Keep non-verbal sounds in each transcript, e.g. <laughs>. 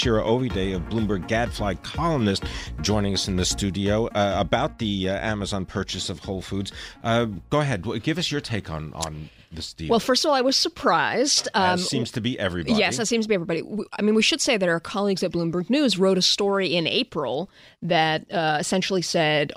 Shira Ovide of Bloomberg Gadfly columnist joining us in the studio uh, about the uh, Amazon purchase of Whole Foods. Uh, go ahead, give us your take on on this deal. Well, first of all, I was surprised. Um, seems to be everybody. Yes, that seems to be everybody. I mean, we should say that our colleagues at Bloomberg News wrote a story in April that uh, essentially said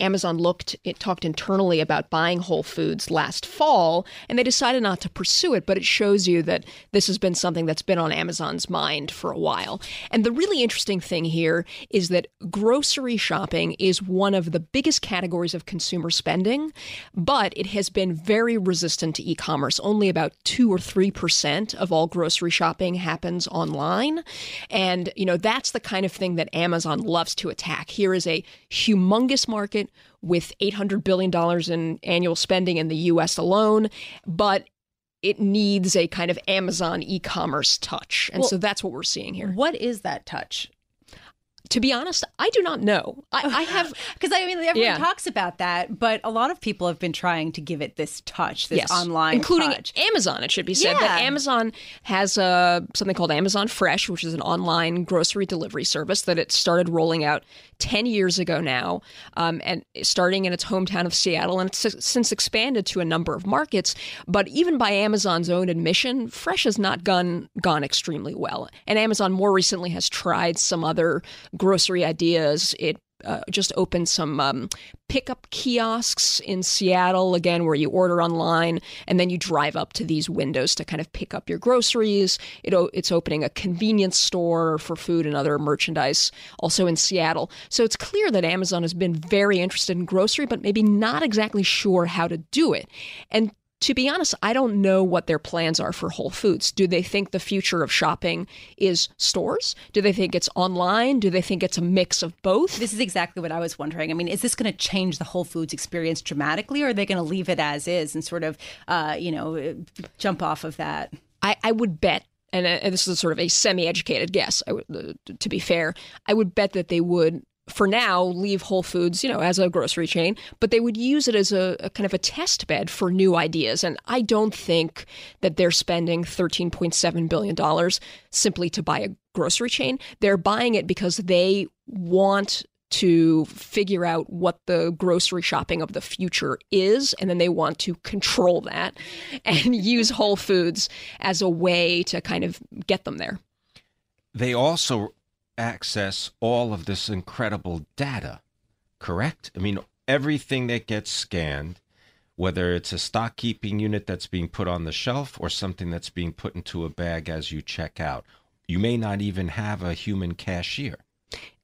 Amazon looked, it talked internally about buying Whole Foods last fall, and they decided not to pursue it. But it shows you that this has been something that's been on Amazon's mind for a while. And the really interesting thing here is that grocery shopping is one of the biggest categories of consumer spending, but it has been very resistant to e commerce. Only about 2 or 3% of all grocery shopping happens online. And, you know, that's the kind of thing that Amazon loves to attack. Here is a humongous market with $800 billion in annual spending in the US alone, but it needs a kind of Amazon e commerce touch. And well, so that's what we're seeing here. What is that touch? To be honest, I do not know. I, I have <laughs> because I mean everyone yeah. talks about that, but a lot of people have been trying to give it this touch, this yes. online, including touch. Amazon. It should be said yeah. that Amazon has uh, something called Amazon Fresh, which is an online grocery delivery service that it started rolling out ten years ago now, um, and starting in its hometown of Seattle, and it's since expanded to a number of markets. But even by Amazon's own admission, Fresh has not gone gone extremely well, and Amazon more recently has tried some other grocery ideas. It uh, just opened some um, pickup kiosks in Seattle, again, where you order online and then you drive up to these windows to kind of pick up your groceries. It, it's opening a convenience store for food and other merchandise also in Seattle. So it's clear that Amazon has been very interested in grocery, but maybe not exactly sure how to do it. And to be honest, I don't know what their plans are for Whole Foods. Do they think the future of shopping is stores? Do they think it's online? Do they think it's a mix of both? This is exactly what I was wondering. I mean, is this going to change the Whole Foods experience dramatically, or are they going to leave it as is and sort of, uh, you know, jump off of that? I, I would bet and, uh, and, this is sort of a semi-educated guess. Would, uh, to be fair, I would bet that they would for now leave Whole Foods, you know, as a grocery chain, but they would use it as a, a, kind of a test bed for new ideas. And I don't think that they're spending $13.7 billion simply to buy a grocery chain. They're buying it because they want to figure out what the grocery shopping of the future is, and then they want to control that <laughs> and use Whole Foods as a way to kind of get them there. They also access all of this incredible data, correct? I mean, everything that gets scanned, whether it's a stock keeping unit that's being put on the shelf or something that's being put into a bag as you check out. You may not even have a human cashier.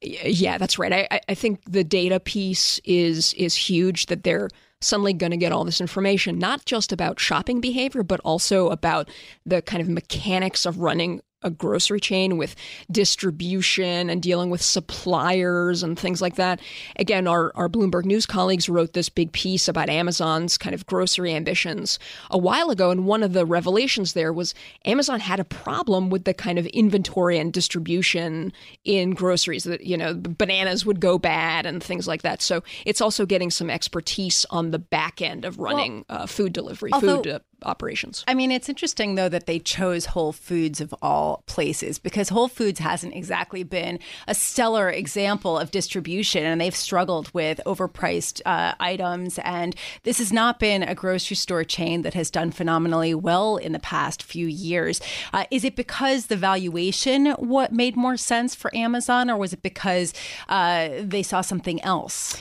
Yeah, that's right. I, I think the data piece is is huge. That they're suddenly going to get all this information, not just about shopping behavior, but also about the kind of mechanics of running a grocery chain with distribution and dealing with suppliers and things like that. Again, our, our Bloomberg News colleagues wrote this big piece about Amazon's kind of grocery ambitions a while ago. And one of the revelations there was Amazon had a problem with the kind of inventory and distribution in groceries that, you know, bananas would go bad and things like that. So it's also getting some expertise on the back end of running well, uh, food delivery, although, food uh, operations. I mean, it's interesting though that they chose Whole Foods of all places because Whole Foods hasn't exactly been a stellar example of distribution, and they've struggled with overpriced uh, items. And this has not been a grocery store chain that has done phenomenally well in the past few years. Uh, is it because the valuation what made more sense for Amazon, or was it because uh, they saw something else?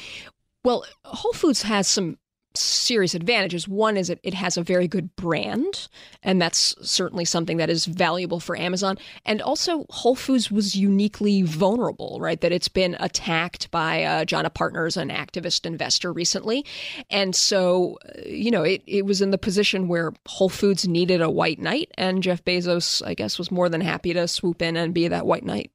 Well, Whole Foods has some serious advantages. One is that it has a very good brand, and that's certainly something that is valuable for Amazon. And also, Whole Foods was uniquely vulnerable, right? That it's been attacked by uh, Jana Partners, an activist investor, recently. And so, uh, you know, it, it was in the position where Whole Foods needed a white knight, and Jeff Bezos, I guess, was more than happy to swoop in and be that white knight.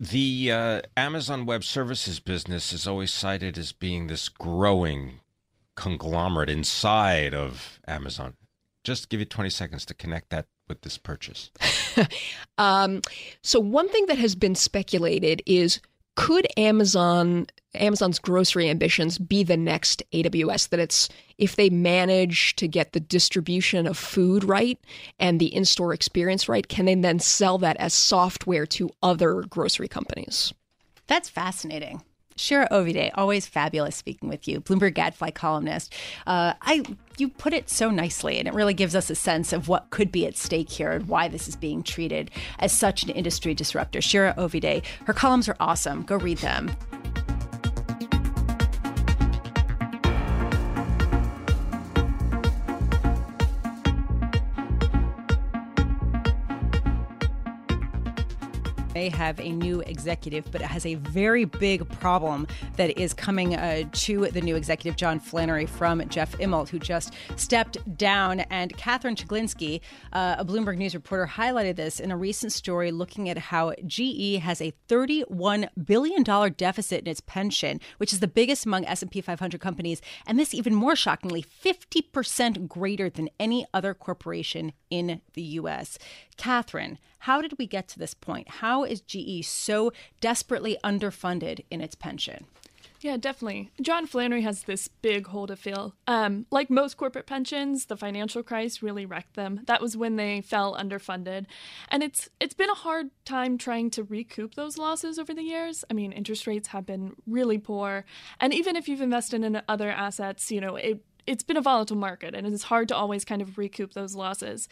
The uh, Amazon Web Services business is always cited as being this growing conglomerate inside of Amazon. Just give you 20 seconds to connect that with this purchase. <laughs> um, so, one thing that has been speculated is could Amazon Amazon's grocery ambitions be the next AWS that it's if they manage to get the distribution of food right and the in-store experience right can they then sell that as software to other grocery companies that's fascinating Shira Ovide, always fabulous speaking with you, Bloomberg Gadfly columnist. Uh, I you put it so nicely, and it really gives us a sense of what could be at stake here and why this is being treated as such an industry disruptor. Shira Ovide, her columns are awesome. Go read them. May have a new executive, but it has a very big problem that is coming uh, to the new executive, John Flannery, from Jeff Immelt, who just stepped down. And Katherine Chiglinsky, uh, a Bloomberg News reporter, highlighted this in a recent story looking at how GE has a $31 billion deficit in its pension, which is the biggest among S&P 500 companies. And this, even more shockingly, 50% greater than any other corporation in the U.S. Katherine, how did we get to this point? How is GE so desperately underfunded in its pension? Yeah, definitely. John Flannery has this big hole to fill. Um, like most corporate pensions, the financial crisis really wrecked them. That was when they fell underfunded, and it's it's been a hard time trying to recoup those losses over the years. I mean, interest rates have been really poor, and even if you've invested in other assets, you know it it's been a volatile market and it's hard to always kind of recoup those losses.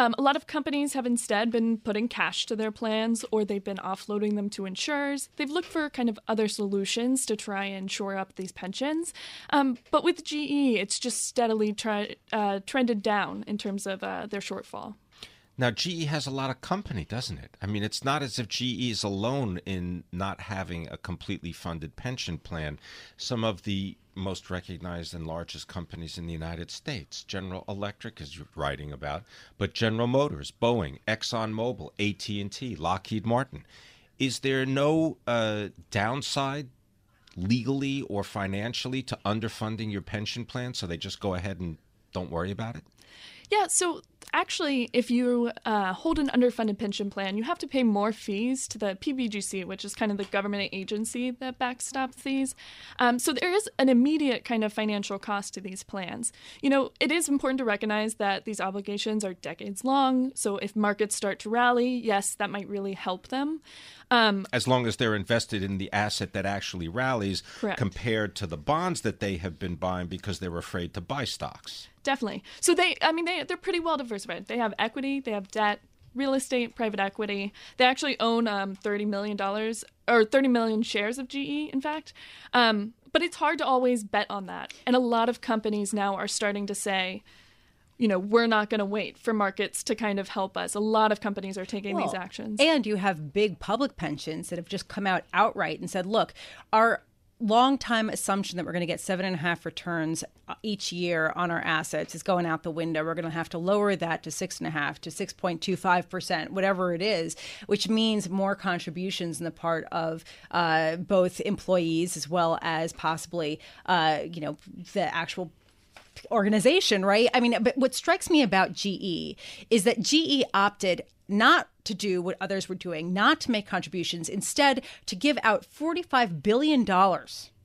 Um, a lot of companies have instead been putting cash to their plans or they've been offloading them to insurers. They've looked for kind of other solutions to try and shore up these pensions. Um, but with GE, it's just steadily try, uh, trended down in terms of uh, their shortfall. Now, GE has a lot of company, doesn't it? I mean, it's not as if GE is alone in not having a completely funded pension plan. Some of the most recognized and largest companies in the United States, General Electric is writing about, but General Motors, Boeing, ExxonMobil, AT&T, Lockheed Martin. Is there no uh, downside legally or financially to underfunding your pension plan so they just go ahead and don't worry about it? Yeah, so actually, if you uh, hold an underfunded pension plan, you have to pay more fees to the PBGC, which is kind of the government agency that backstops these. Um, so there is an immediate kind of financial cost to these plans. You know, it is important to recognize that these obligations are decades long. So if markets start to rally, yes, that might really help them. Um, as long as they're invested in the asset that actually rallies correct. compared to the bonds that they have been buying because they're afraid to buy stocks. Definitely. So they, I mean, they, they're pretty well diversified. They have equity, they have debt, real estate, private equity. They actually own um, $30 million or 30 million shares of GE, in fact. Um, but it's hard to always bet on that. And a lot of companies now are starting to say, you know, we're not going to wait for markets to kind of help us. A lot of companies are taking well, these actions. And you have big public pensions that have just come out outright and said, look, our long time assumption that we're going to get seven and a half returns uh, each year on our assets is going out the window. We're going to have to lower that to six and a half to 6.25%, whatever it is, which means more contributions on the part of uh, both employees as well as possibly, uh, you know, the actual organization, right? I mean, but what strikes me about GE is that GE opted not to do what others were doing, not to make contributions, instead to give out $45 billion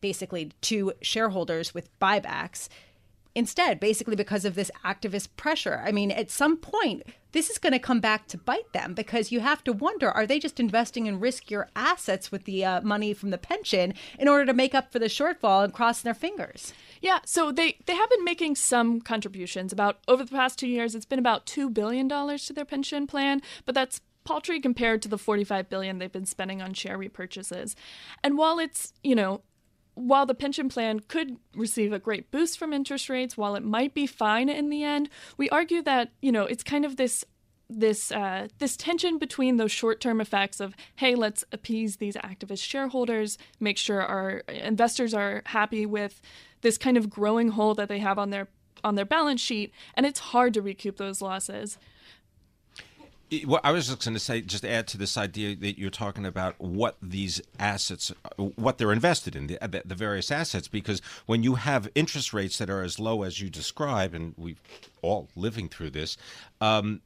basically to shareholders with buybacks instead, basically because of this activist pressure. I mean, at some point, this is going to come back to bite them because you have to wonder are they just investing in riskier assets with the uh, money from the pension in order to make up for the shortfall and crossing their fingers? Yeah, so they, they have been making some contributions. About over the past two years, it's been about $2 billion to their pension plan, but that's paltry compared to the 45 billion they've been spending on share repurchases. And while it's, you know, while the pension plan could receive a great boost from interest rates, while it might be fine in the end, we argue that you know it's kind of this this uh, this tension between those short term effects of hey let's appease these activist shareholders, make sure our investors are happy with this kind of growing hole that they have on their on their balance sheet, and it's hard to recoup those losses. Well, I was just going to say, just add to this idea that you're talking about what these assets, what they're invested in, the, the various assets, because when you have interest rates that are as low as you describe, and we've all living through this, um,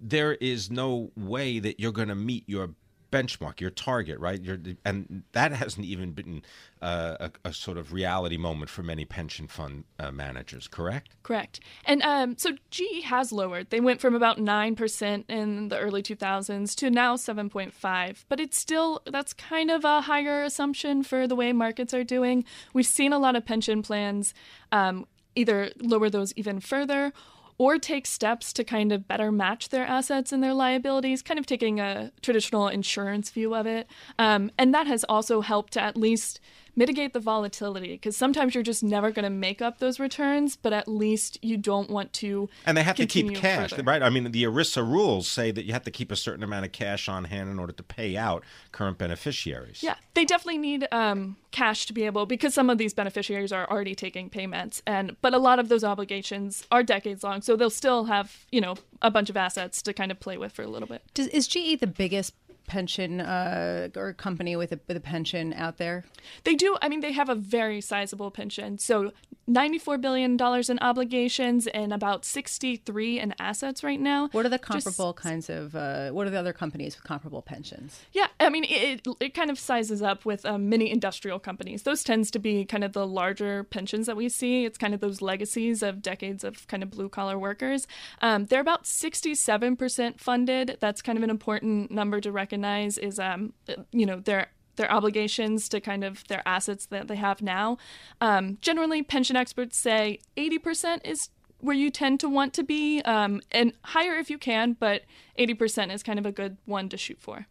there is no way that you're going to meet your benchmark, your target, right? Your, and that hasn't even been uh, a, a, sort of reality moment for many pension fund uh, managers, correct? Correct. And um, so GE has lowered. They went from about 9% in the early 2000s to now 7.5, but it's still, that's kind of a higher assumption for the way markets are doing. We've seen a lot of pension plans um, either lower those even further or take steps to kind of better match their assets and their liabilities, kind of taking a traditional insurance view of it. Um, and that has also helped to at least mitigate the volatility because sometimes you're just never going to make up those returns, but at least you don't want to. And they have to keep cash, further. right? I mean, the ERISA rules say that you have to keep a certain amount of cash on hand in order to pay out current beneficiaries. Yeah, they definitely need um, cash to be able because some of these beneficiaries are already taking payments, and but a lot of those obligations are decades long, so they'll still have you know a bunch of assets to kind of play with for a little bit. Does, is GE the biggest pension uh, or company with a, with a pension out there? They do. I mean, they have a very sizable pension. So $94 billion in obligations and about 63 in assets right now. What are the comparable Just, kinds of, uh, what are the other companies with comparable pensions? Yeah, I mean, it, it kind of sizes up with um, many industrial companies. Those tends to be kind of the larger pensions that we see. It's kind of those legacies of decades of kind of blue collar workers. Um, they're about 67% funded. That's kind of an important number to recognize is, um, you know, they're their obligations to kind of their assets that they have now. Um, generally, pension experts say 80% is where you tend to want to be, um, and higher if you can, but 80% is kind of a good one to shoot for.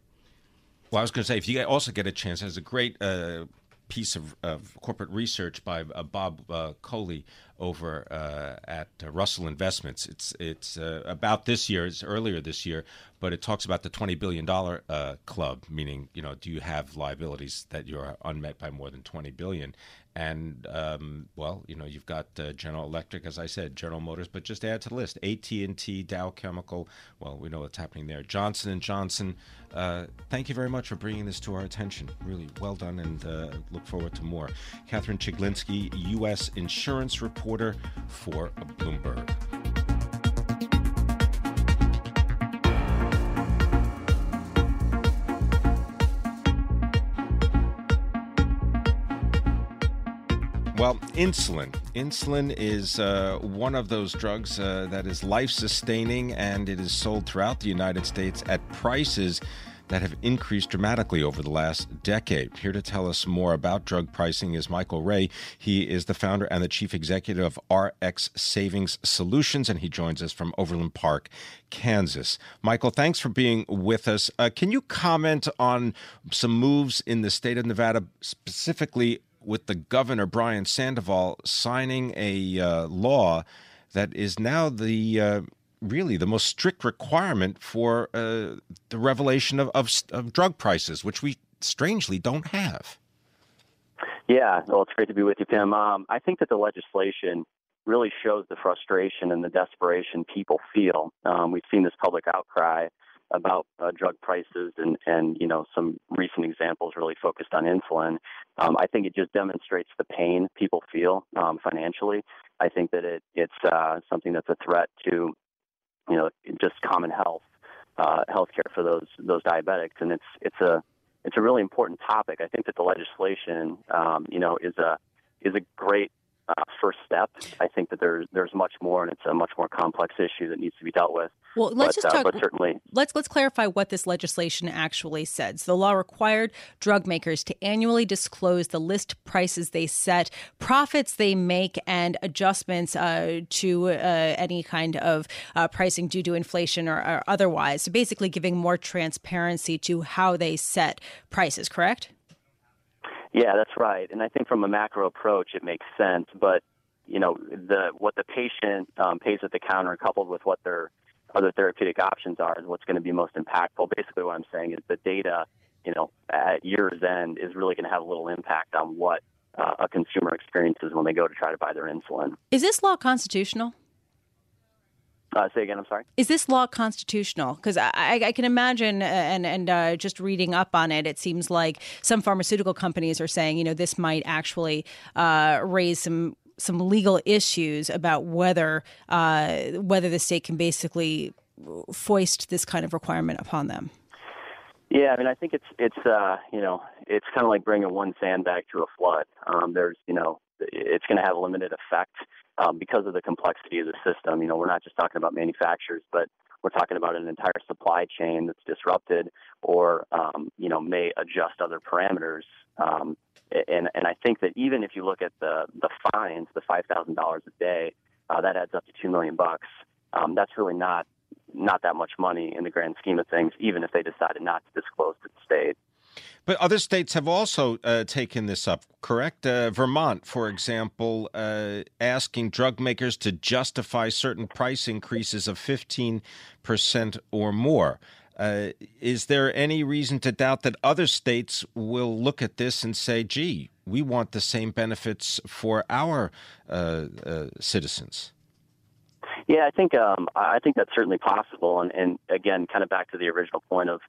Well, I was going to say, if you also get a chance, there's a great uh, piece of, of, corporate research by uh, Bob uh, Collie over uh, at uh, Russell Investments. It's it's uh, about this year. It's earlier this year, but it talks about the twenty billion dollar uh, club. Meaning, you know, do you have liabilities that you're unmet by more than twenty billion? And um, well, you know, you've got uh, General Electric, as I said, General Motors, but just add to the list: AT and T, Dow Chemical. Well, we know what's happening there. Johnson and Johnson. Uh, thank you very much for bringing this to our attention. Really well done, and look forward to more. Katherine Chiglinsky, U.S. Insurance Report reporter for Bloomberg. Well, insulin. Insulin is uh, one of those drugs uh, that is life sustaining and it is sold throughout the United States at prices that have increased dramatically over the last decade. Here to tell us more about drug pricing is Michael Rea. He is the founder and the chief executive of RX Savings Solutions, and he joins us from Overland Park, Kansas. Michael, thanks for being with us. Uh, can you comment on some moves in the state of Nevada, specifically with the governor, Brian Sandoval, signing a uh, law that is now the uh, really the most strict requirement for uh, the revelation of, of, of drug prices, which we strangely don't have. Yeah, well, it's great to be with you, Tim. Um, I think that the legislation really shows the frustration and the desperation people feel. Um, we've seen this public outcry about uh, drug prices and, and you know some recent examples really focused on insulin. Um, I think it just demonstrates the pain people feel um, financially. I think that it, it's uh, something that's a threat to you know, just common health, uh, healthcare for those those diabetics, and it's it's a it's a really important topic. I think that the legislation, um, you know, is a is a great uh, first step. I think that there's there's much more, and it's a much more complex issue that needs to be dealt with. Well, let's but, just uh, talk. but certainly, let's let's clarify what this legislation actually says. The law required drug makers to annually disclose the list prices they set, profits they make, and adjustments uh, to uh, any kind of uh, pricing due to inflation or, or otherwise. So basically, giving more transparency to how they set prices. Correct? Yeah, that's right. And I think from a macro approach, it makes sense. But you know, the what the patient um, pays at the counter, coupled with what their other therapeutic options are, is what's going to be most impactful. Basically, what I'm saying is the data, you know, at year's end is really going to have a little impact on what uh, a consumer experiences when they go to try to buy their insulin. Is this law constitutional? Uh, say again. I'm sorry. Is this law constitutional? Because I, I, can imagine, uh, and and uh, just reading up on it, it seems like some pharmaceutical companies are saying, you know, this might actually uh, raise some some legal issues about whether uh, whether the state can basically foist this kind of requirement upon them. Yeah, I mean, I think it's it's uh, you know it's kind of like bringing one sandbag to a flood. Um, there's you know it's going to have limited effect um, because of the complexity of the system. You know, we're not just talking about manufacturers, but we're talking about an entire supply chain that's disrupted or, um, you know, may adjust other parameters. Um, and, and I think that even if you look at the, the fines, the $5,000 a day, uh, that adds up to 2 million bucks. Um, that's really not, not that much money in the grand scheme of things, even if they decided not to disclose to the state. But other states have also uh, taken this up, correct? Uh, Vermont, for example, uh, asking drug makers to justify certain price increases of 15% or more. Uh, is there any reason to doubt that other states will look at this and say, gee, we want the same benefits for our uh, uh, citizens? Yeah, I think um, I think that's certainly possible, and, and again, kind of back to the original point of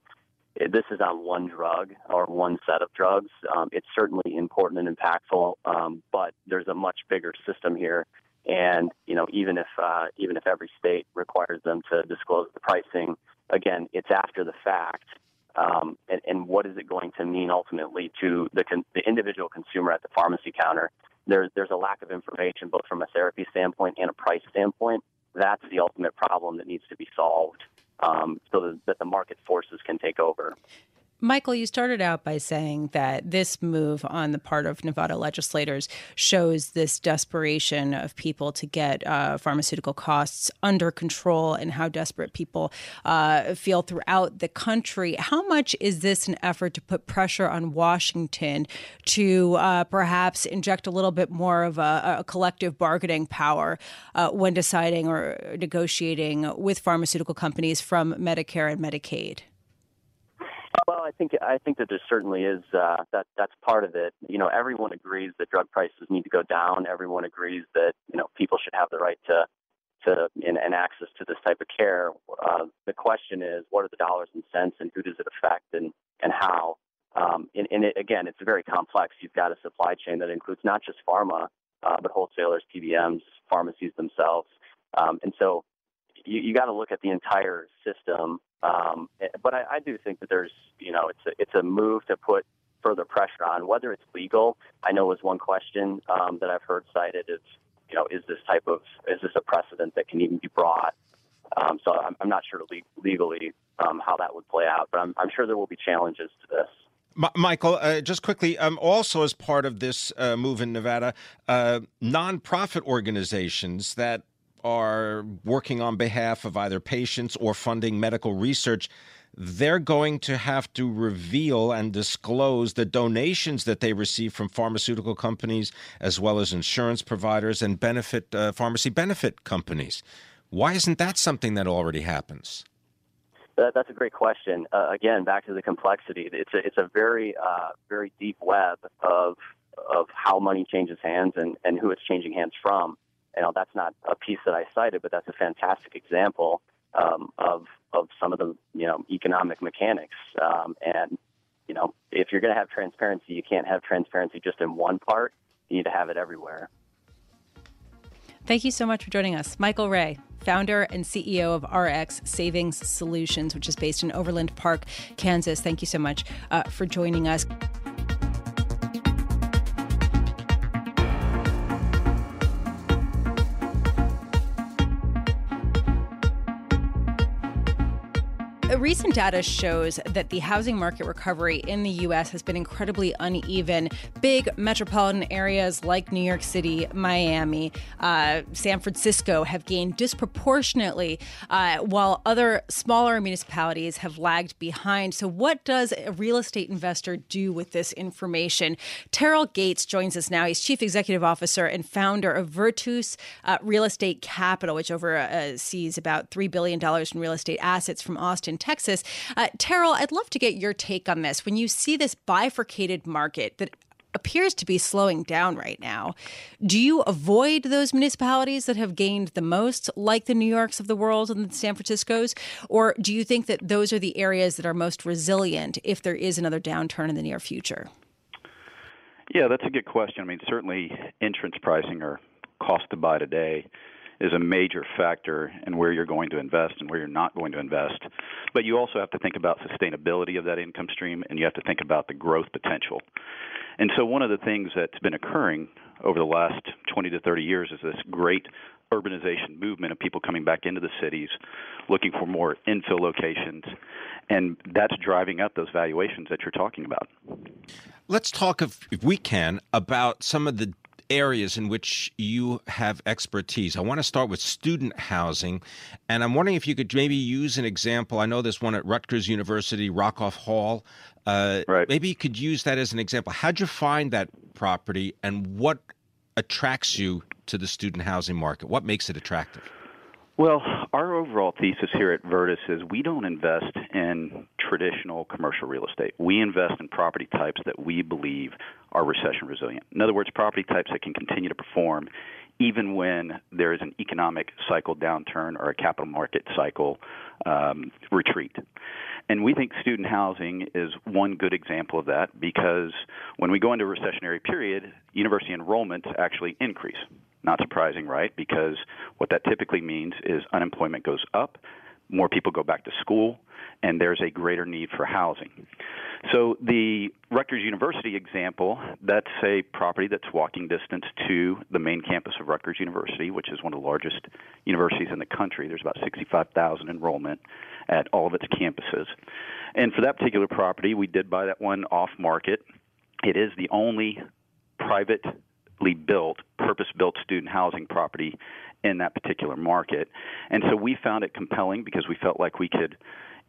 this is on one drug or one set of drugs. Um, it's certainly important and impactful, um, but there's a much bigger system here. And you know, even if uh, even if every state requires them to disclose the pricing, again, it's after the fact. Um, and, and, what is it going to mean ultimately to the, con- the individual consumer at the pharmacy counter? There's there's a lack of information both from a therapy standpoint and a price standpoint. That's the ultimate problem that needs to be solved um, so that the market forces can take over. Michael, you started out by saying that this move on the part of Nevada legislators shows this desperation of people to get uh, pharmaceutical costs under control and how desperate people uh, feel throughout the country. How much is this an effort to put pressure on Washington to uh, perhaps inject a little bit more of a, a collective bargaining power uh, when deciding or negotiating with pharmaceutical companies from Medicare and Medicaid? Well, I think I think that there certainly is uh, that that's part of it. You know, everyone agrees that drug prices need to go down. Everyone agrees that you know people should have the right to to and, and access to this type of care. Uh, the question is, what are the dollars and cents, and who does it affect, and and how? Um, and, and it, again, it's very complex. You've got a supply chain that includes not just pharma, uh, but wholesalers, PBMs, pharmacies themselves, um, and so you, you got to look at the entire system um, eh, but I, I do think that there's, you know, it's a, it's a move to put further pressure on whether it's legal. I know is one question um, that I've heard cited is, you know, is this type of is this a precedent that can even be brought? Um, so I'm, I'm, not sure legally um, how that would play out, but I'm, I'm, sure there will be challenges to this. Michael, uh, just quickly, um, also as part of this uh, move in Nevada, uh, nonprofit organizations that are working on behalf of either patients or funding medical research, they're going to have to reveal and disclose the donations that they receive from pharmaceutical companies as well as insurance providers and benefit uh, pharmacy benefit companies. Why isn't that something that already happens? that's a great question. Uh, again, back to the complexity. It's a, it's a very uh, very deep web of of how money changes hands and, and who it's changing hands from you know that's not a piece that I cited, but that's a fantastic example um, of of some of the you know economic mechanics. Um, and you know, if you're going to have transparency, you can't have transparency just in one part. You need to have it everywhere. Thank you so much for joining us, Michael Rea, founder and CEO of RX Savings Solutions, which is based in Overland Park, Kansas. Thank you so much uh, for joining us. Recent data shows that the housing market recovery in the U.S. has been incredibly uneven. Big metropolitan areas like New York City, Miami, uh, San Francisco have gained disproportionately, uh, while other smaller municipalities have lagged behind. So, what does a real estate investor do with this information? Terrell Gates joins us now. He's Chief Executive Officer and founder of Virtus uh, Real Estate Capital, which oversees about $3 billion in real estate assets from Austin, Texas. Uh, Terrell, I'd love to get your take on this. When you see this bifurcated market that appears to be slowing down right now. Do you avoid those municipalities that have gained the most, like the New Yorks of the world and the San Franciscos? Or do you think that those are the areas that are most resilient if there is another downturn in the near future? Yeah, that's a good question. I mean, certainly entrance pricing or cost to buy today is a major factor in where you're going to invest and where you're not going to invest. But you also have to think about sustainability of that income stream and you have to think about the growth potential. And so one of the things that's been occurring over the last 20 to 30 years is this great urbanization movement of people coming back into the cities looking for more infill locations and that's driving up those valuations that you're talking about. Let's talk if, if we can about some of the areas in which you have expertise. I want to start with student housing, and I'm wondering if you could maybe use an example. I know there's one at Rutgers University, Rockoff Hall. Uh, right. Maybe you could use that as an example. How'd you find that property, and what attracts you to the student housing market? What makes it attractive? Well, our overall thesis here at Virtus is we don't invest in traditional commercial real estate. We invest in property types that we believe are recession resilient. In other words, property types that can continue to perform even when there is an economic cycle downturn or a capital market cycle um, retreat. And we think student housing is one good example of that because when we go into a recessionary period, university enrollments actually increase. Not surprising, right? Because what that typically means is unemployment goes up, more people go back to school, and there's a greater need for housing. So the Rutgers University example, that's a property that's walking distance to the main campus of Rutgers University, which is one of the largest universities in the country. There's about 65,000 enrollment at all of its campuses. And for that particular property, we did buy that one off market. It is the only built, purpose built student housing property in that particular market. And so we found it compelling because we felt like we could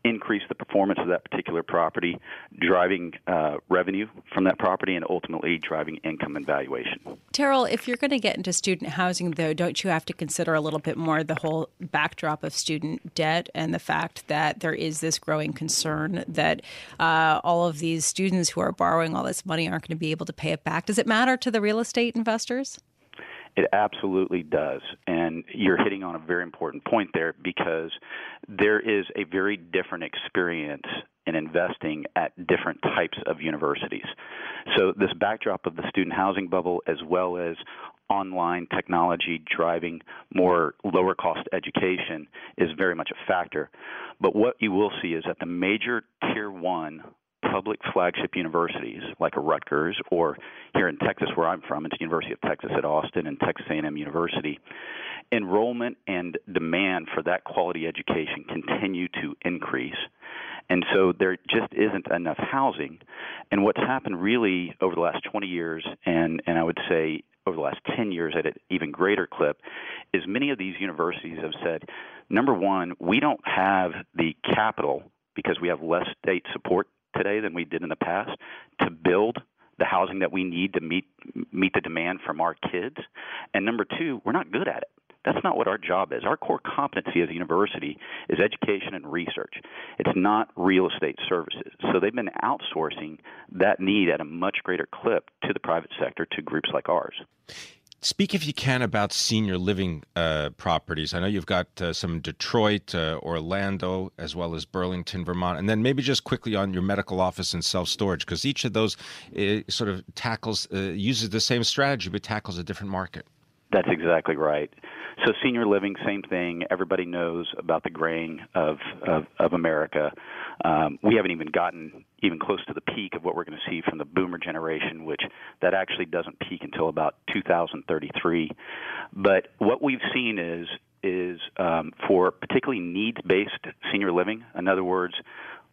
increase the performance of that particular property, driving uh, revenue from that property, and ultimately driving income and valuation. Terrell, if you're going to get into student housing, though, don't you have to consider a little bit more the whole backdrop of student debt and the fact that there is this growing concern that uh, all of these students who are borrowing all this money aren't going to be able to pay it back? Does it matter to the real estate investors? It absolutely does. And you're hitting on a very important point there because there is a very different experience in investing at different types of universities. So, this backdrop of the student housing bubble, as well as online technology driving more lower cost education, is very much a factor. But what you will see is that the major tier one public flagship universities like a Rutgers or here in Texas where I'm from, it's University of Texas at Austin and Texas A&M University. Enrollment and demand for that quality education continue to increase. And so there just isn't enough housing. And what's happened really over the last 20 years, and, and I would say over the last 10 years at an even greater clip, is many of these universities have said, number one, we don't have the capital because we have less state support today than we did in the past to build the housing that we need to meet meet the demand from our kids. And number two, we're not good at it. That's not what our job is. Our core competency as a university is education and research. It's not real estate services. So they've been outsourcing that need at a much greater clip to the private sector to groups like ours. Speak, if you can, about senior living uh, properties. I know you've got uh, some Detroit, uh, Orlando, as well as Burlington, Vermont, and then maybe just quickly on your medical office and self storage, because each of those uh, sort of tackles uh, uses the same strategy but tackles a different market. That's exactly right. So senior living, same thing. Everybody knows about the graying of of, of America. Um, we haven't even gotten even close to the peak of what we're going to see from the boomer generation, which that actually doesn't peak until about 2033. But what we've seen is is um, for particularly needs based senior living. In other words,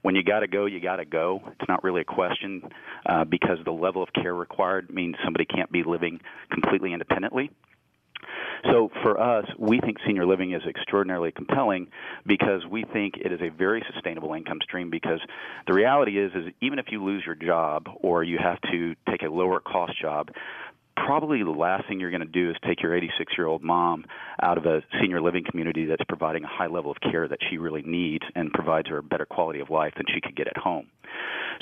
when you got to go, you got to go. It's not really a question uh, because the level of care required means somebody can't be living completely independently. So for us, we think senior living is extraordinarily compelling because we think it is a very sustainable income stream because the reality is is even if you lose your job or you have to take a lower cost job, probably the last thing you're going to do is take your 86 year old mom out of a senior living community that's providing a high level of care that she really needs and provides her a better quality of life than she could get at home.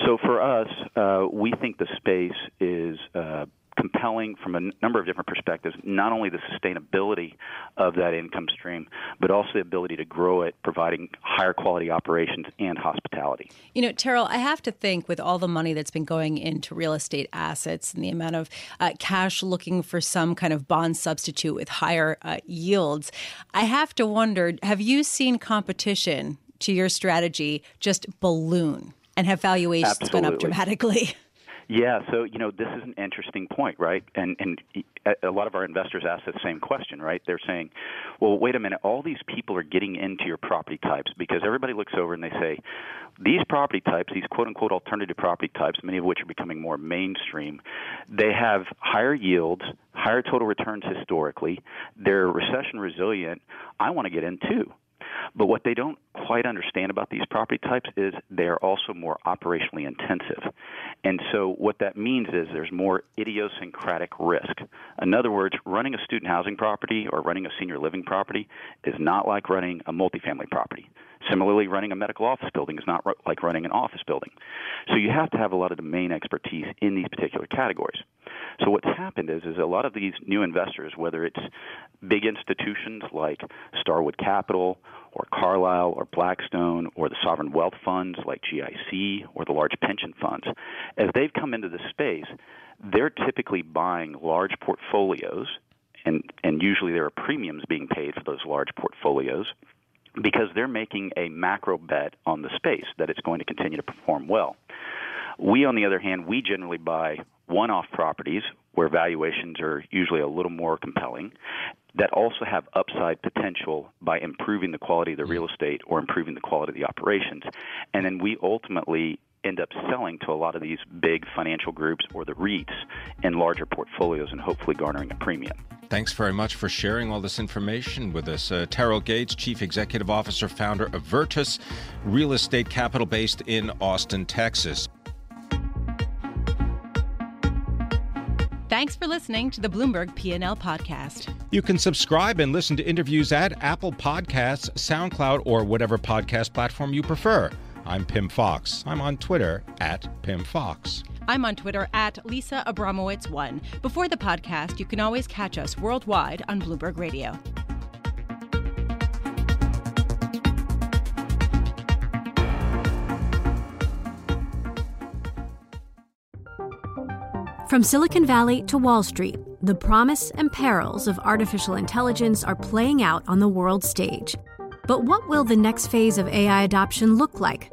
So for us, uh, we think the space is uh, compelling from a number of different perspectives, not only the sustainability of that income stream, but also the ability to grow it, providing higher quality operations and hospitality. You know, Terrell, I have to think with all the money that's been going into real estate assets and the amount of uh, cash looking for some kind of bond substitute with higher uh, yields, I have to wonder have you seen competition to your strategy just balloon? And have valuations Absolutely. gone up dramatically? <laughs> Yeah, so you know this is an interesting point, right? And and a lot of our investors ask the same question, right? They're saying, "Well, wait a minute, all these people are getting into your property types because everybody looks over and they say, these property types, these quote unquote alternative property types, many of which are becoming more mainstream, they have higher yields, higher total returns historically, they're recession resilient. I want to get in too." But what they don't quite understand about these property types is they are also more operationally intensive. And so what that means is there's more idiosyncratic risk. In other words, running a student housing property or running a senior living property is not like running a multifamily property. Similarly, running a medical office building is not like running an office building. So you have to have a lot of domain expertise in these particular categories. So what's happened is is a lot of these new investors, whether it's big institutions like Starwood Capital or Carlyle or Blackstone or the sovereign wealth funds like GIC or the large pension funds, as they've come into the space, they're typically buying large portfolios and and usually there are premiums being paid for those large portfolios because they're making a macro bet on the space that it's going to continue to perform well. We, on the other hand, we generally buy one off properties where valuations are usually a little more compelling that also have upside potential by improving the quality of the real mm-hmm. estate or improving the quality of the operations. And then we ultimately end up selling to a lot of these big financial groups or the REITs in larger portfolios and hopefully garnering a premium. Thanks very much for sharing all this information with us. Uh, Terrell Gates, Chief Executive Officer, founder of Virtus Real Estate Capital based in Austin, Texas. Thanks for listening to the Bloomberg P&L podcast. You can subscribe and listen to interviews at Apple Podcasts, SoundCloud, or whatever podcast platform you prefer. I'm Pim Fox. I'm on Twitter at Pim Fox. I'm on Twitter at Lisa Abramowitz1. Before the podcast, you can always catch us worldwide on Bloomberg Radio. From Silicon Valley to Wall Street, the promise and perils of artificial intelligence are playing out on the world stage. But what will the next phase of AI adoption look like?